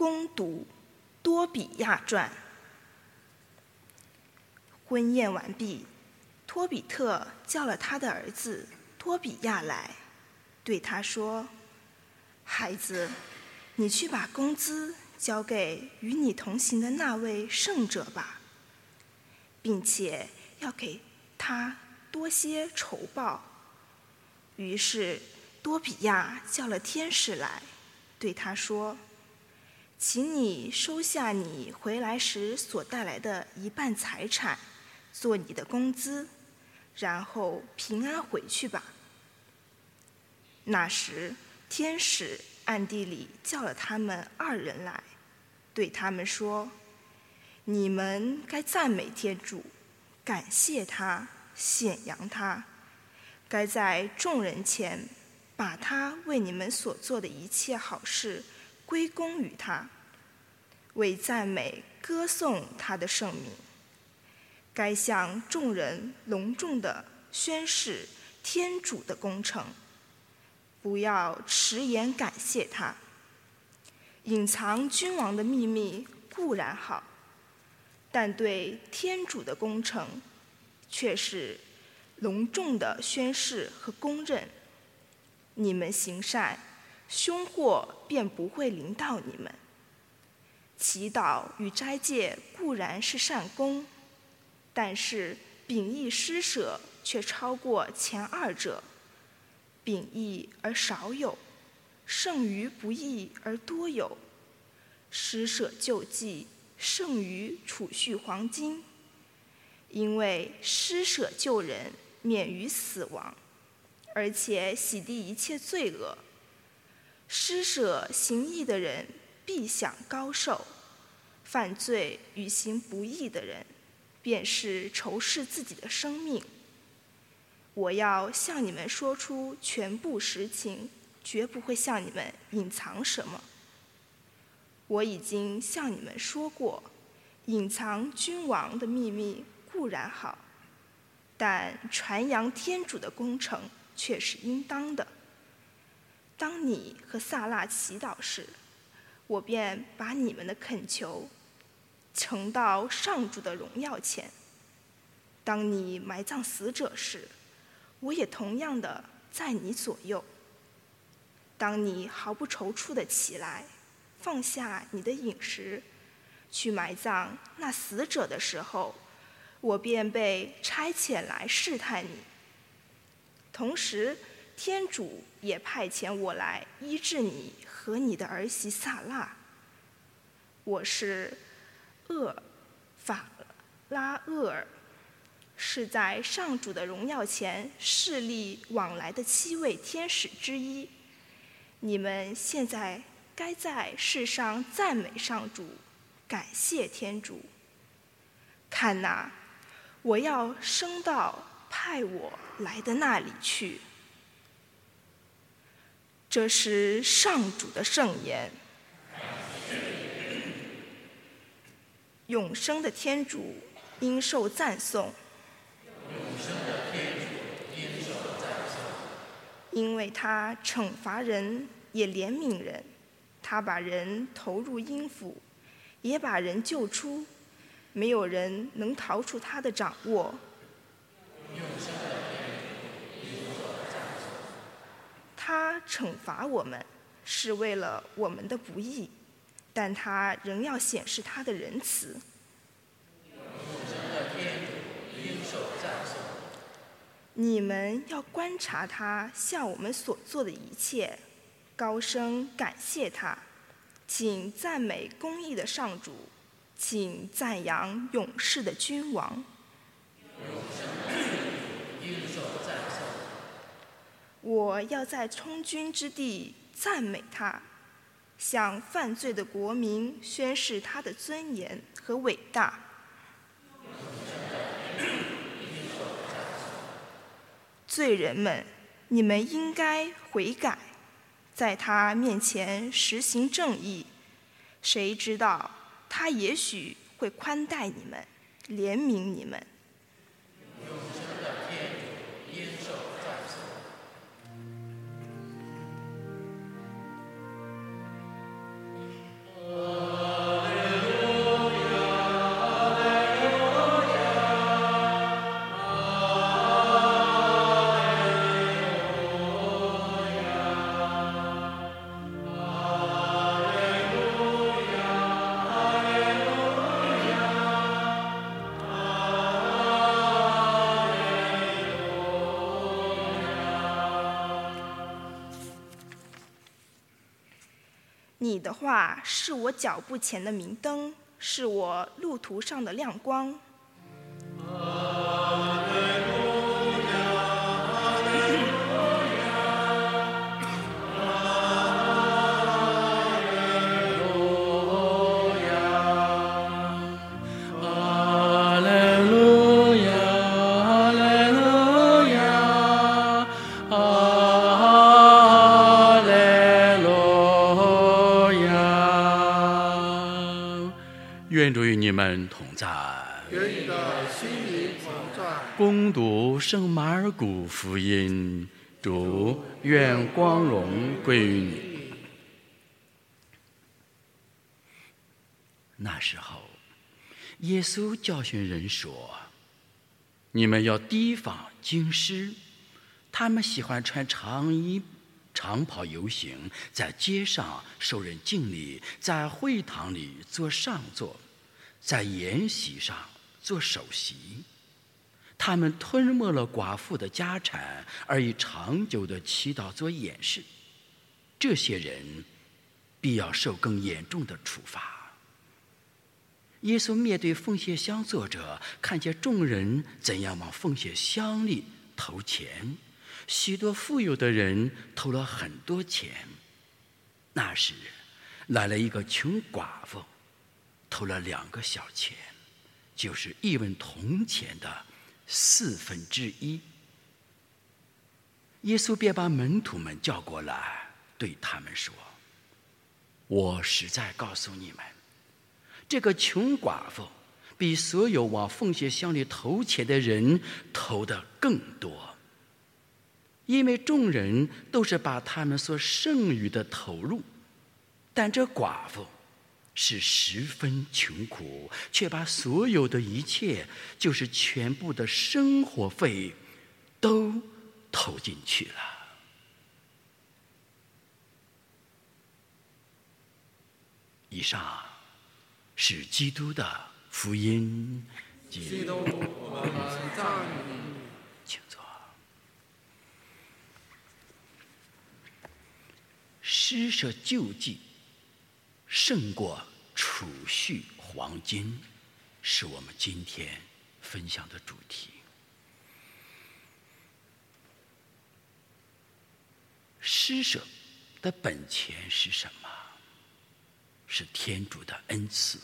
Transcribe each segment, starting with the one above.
攻读多比亚传。婚宴完毕，托比特叫了他的儿子多比亚来，对他说：“孩子，你去把工资交给与你同行的那位圣者吧，并且要给他多些酬报。”于是多比亚叫了天使来，对他说：“请你收下你回来时所带来的一半财产，做你的工资，然后平安回去吧。”那时，天使暗地里叫了他们二人来，对他们说：“你们该赞美天主，感谢他，显扬他。”该在众人前，把他为你们所做的一切好事归功于他，为赞美歌颂他的圣名。该向众人隆重的宣示天主的功成，不要迟延感谢他。隐藏君王的秘密固然好，但对天主的功成，却是。隆重的宣誓和公认，你们行善，凶祸便不会临到你们。祈祷与斋戒固然是善功，但是秉义施舍却超过前二者。秉义而少有，胜于不义而多有。施舍救济胜于储蓄黄金，因为施舍救人。免于死亡，而且洗涤一切罪恶。施舍行义的人必享高寿，犯罪与行不义的人，便是仇视自己的生命。我要向你们说出全部实情，绝不会向你们隐藏什么。我已经向你们说过，隐藏君王的秘密固然好。但传扬天主的工程却是应当的。当你和萨拉祈祷时，我便把你们的恳求呈到上主的荣耀前；当你埋葬死者时，我也同样的在你左右；当你毫不踌躇的起来，放下你的饮食，去埋葬那死者的时候。我便被差遣来试探你，同时天主也派遣我来医治你和你的儿媳萨拉。我是厄法拉厄尔，是在上主的荣耀前势力往来的七位天使之一。你们现在该在世上赞美上主，感谢天主。看哪！我要升到派我来的那里去。这是上主的圣言。永生的天主应受赞颂。因为他惩罚人也怜悯人，他把人投入阴府，也把人救出。没有人能逃出他的掌握。惩罚我们是为了我们的不义，但他仍要显示他的仁慈。你们要观察他向我们所做的一切，高声感谢他，请赞美公义的上主。请赞扬勇士的君王。我要在充军之地赞美他，向犯罪的国民宣示他的尊严和伟大。罪人们，你们应该悔改，在他面前实行正义。谁知道？他也许会宽待你们，怜悯你们。你的话是我脚步前的明灯，是我路途上的亮光。同在，攻读圣马尔谷福音，主愿光荣归于你。那时候，耶稣教训人说：“你们要提防经师，他们喜欢穿长衣、长袍游行，在街上受人敬礼，在会堂里做上座。”在筵席上做首席，他们吞没了寡妇的家产，而以长久的祈祷做掩饰。这些人必要受更严重的处罚。耶稣面对奉献箱作者，看见众人怎样往奉献箱里投钱，许多富有的人投了很多钱。那时，来了一个穷寡妇。投了两个小钱，就是一文铜钱的四分之一。耶稣便把门徒们叫过来，对他们说：“我实在告诉你们，这个穷寡妇比所有往奉献箱里投钱的人投的更多，因为众人都是把他们所剩余的投入，但这寡妇。”是十分穷苦，却把所有的一切，就是全部的生活费，都投进去了。以上是基督的福音。基督，我们赞美你。请坐。施舍救济，胜过。储蓄黄金，是我们今天分享的主题。施舍的本钱是什么？是天主的恩赐。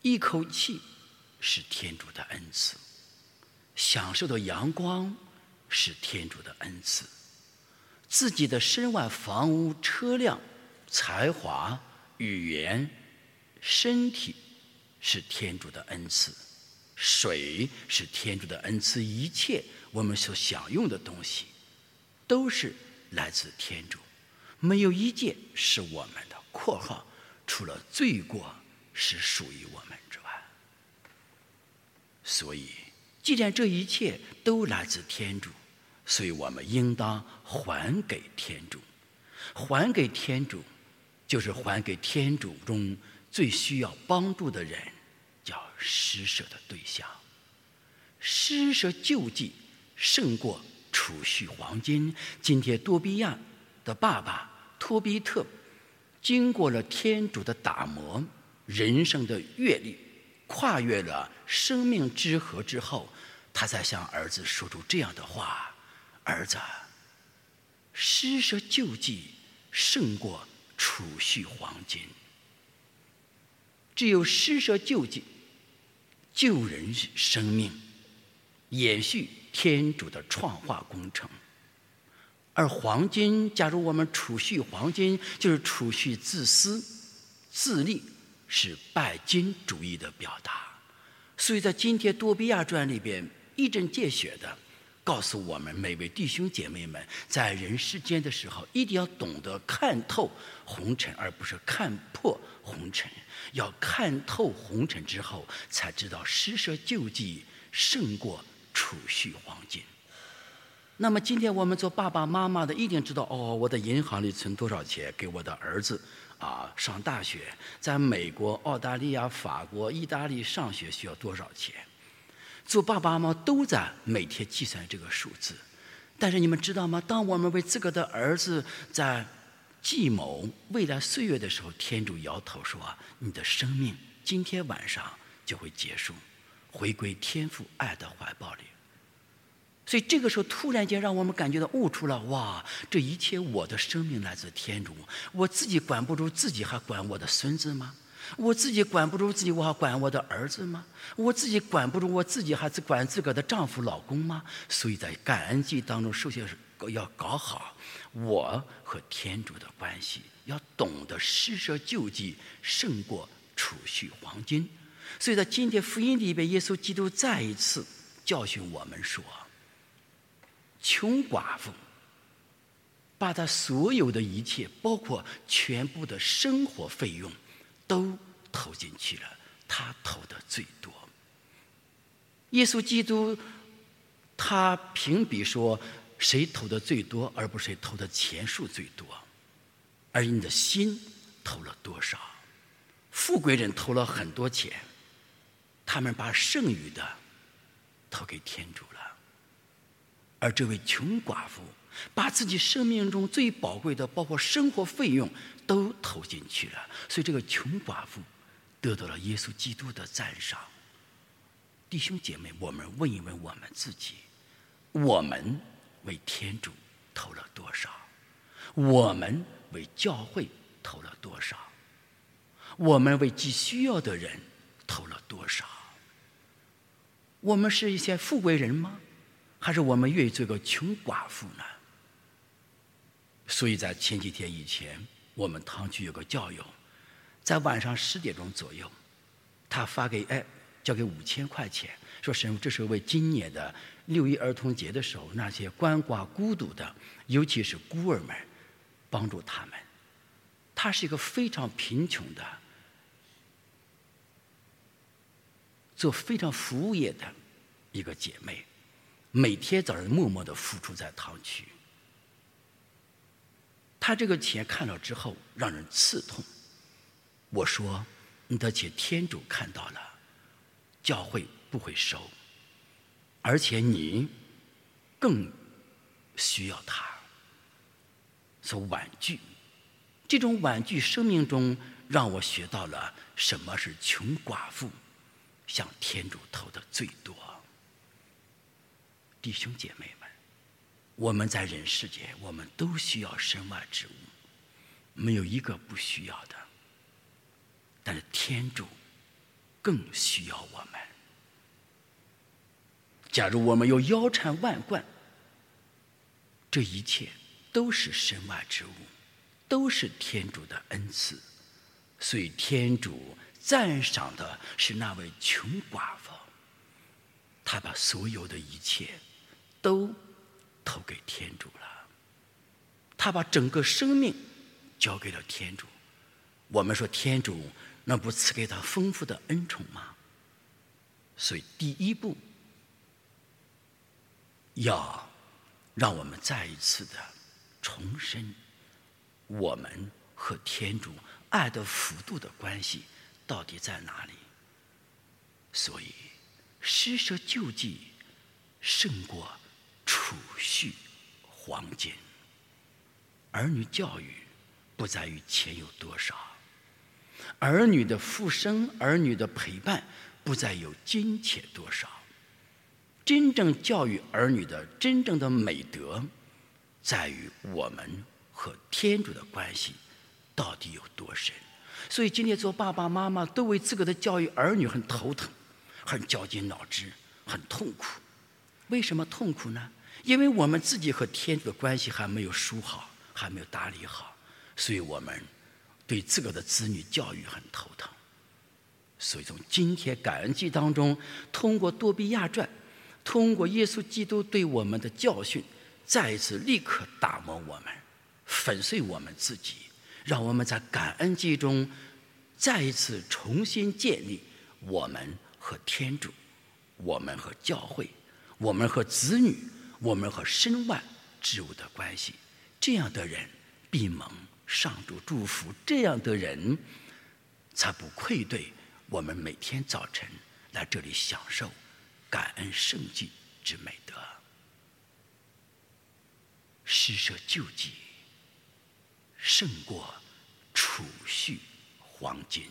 一口气是天主的恩赐，享受的阳光是天主的恩赐，自己的身外房屋、车辆、才华。语言、身体是天主的恩赐，水是天主的恩赐，一切我们所享用的东西都是来自天主，没有一件是我们的。（括号除了罪过是属于我们之外）所以，既然这一切都来自天主，所以我们应当还给天主，还给天主。就是还给天主中最需要帮助的人，叫施舍的对象。施舍救济胜过储蓄黄金。今天多比亚的爸爸托比特，经过了天主的打磨，人生的阅历，跨越了生命之河之后，他才向儿子说出这样的话：“儿子，施舍救济胜过。”储蓄黄金，只有施舍救济，救人生命，延续天主的创化工程。而黄金，假如我们储蓄黄金，就是储蓄自私、自利，是拜金主义的表达。所以在今天多比亚传里边一针见血的。告诉我们每位弟兄姐妹们，在人世间的时候，一定要懂得看透红尘，而不是看破红尘。要看透红尘之后，才知道施舍救济胜过储蓄黄金。那么，今天我们做爸爸妈妈的，一定知道哦，我的银行里存多少钱，给我的儿子啊上大学，在美国、澳大利亚、法国、意大利上学需要多少钱。做爸爸妈妈都在每天计算这个数字，但是你们知道吗？当我们为自个的儿子在计谋未来岁月的时候，天主摇头说：“你的生命今天晚上就会结束，回归天父爱的怀抱里。”所以这个时候，突然间让我们感觉到悟出了：哇，这一切我的生命来自天主，我自己管不住自己，还管我的孙子吗？我自己管不住自己，我还管我的儿子吗？我自己管不住我自己，还是管自个的丈夫、老公吗？所以在感恩季当中，首先是要搞好我和天主的关系，要懂得施舍救济胜过储蓄黄金。所以在今天福音里边，耶稣基督再一次教训我们说：穷寡妇把他所有的一切，包括全部的生活费用。都投进去了，他投的最多。耶稣基督，他评比说，谁投的最多，而不是谁投的钱数最多，而你的心投了多少？富贵人投了很多钱，他们把剩余的投给天主了，而这位穷寡妇。把自己生命中最宝贵的，包括生活费用，都投进去了。所以，这个穷寡妇得到了耶稣基督的赞赏。弟兄姐妹，我们问一问我们自己：我们为天主投了多少？我们为教会投了多少？我们为急需要的人投了多少？我们是一些富贵人吗？还是我们愿意做个穷寡妇呢？所以在前几天以前，我们堂区有个教友，在晚上十点钟左右，他发给哎，交给五千块钱，说神父，这是为今年的六一儿童节的时候，那些鳏寡孤独的，尤其是孤儿们，帮助他们。她是一个非常贫穷的，做非常服务业的一个姐妹，每天早上默默的付出在堂区。他这个钱看到之后让人刺痛。我说：“你的钱天主看到了，教会不会收，而且你更需要他。所婉拒，这种婉拒，生命中让我学到了什么是穷寡妇向天主投的最多。弟兄姐妹们。”我们在人世间，我们都需要身外之物，没有一个不需要的。但是天主更需要我们。假如我们有腰缠万贯，这一切都是身外之物，都是天主的恩赐。所以天主赞赏的是那位穷寡妇，他把所有的一切都。投给天主了，他把整个生命交给了天主。我们说天主那不赐给他丰富的恩宠吗？所以第一步要让我们再一次的重申我们和天主爱的幅度的关系到底在哪里。所以施舍救济胜过。储蓄黄金，儿女教育不在于钱有多少，儿女的复生、儿女的陪伴不在有金钱多少，真正教育儿女的真正的美德，在于我们和天主的关系到底有多深。所以今天做爸爸妈妈都为自个的教育儿女很头疼，很绞尽脑汁，很痛苦。为什么痛苦呢？因为我们自己和天主的关系还没有梳好，还没有打理好，所以我们对自个的子女教育很头疼。所以从今天感恩季当中，通过多比亚传，通过耶稣基督对我们的教训，再一次立刻打磨我们，粉碎我们自己，让我们在感恩季中再一次重新建立我们和天主，我们和教会，我们和子女。我们和身外之物的关系，这样的人必蒙上主祝福。这样的人才不愧对我们每天早晨来这里享受感恩圣祭之美德。施舍救济胜过储蓄黄金。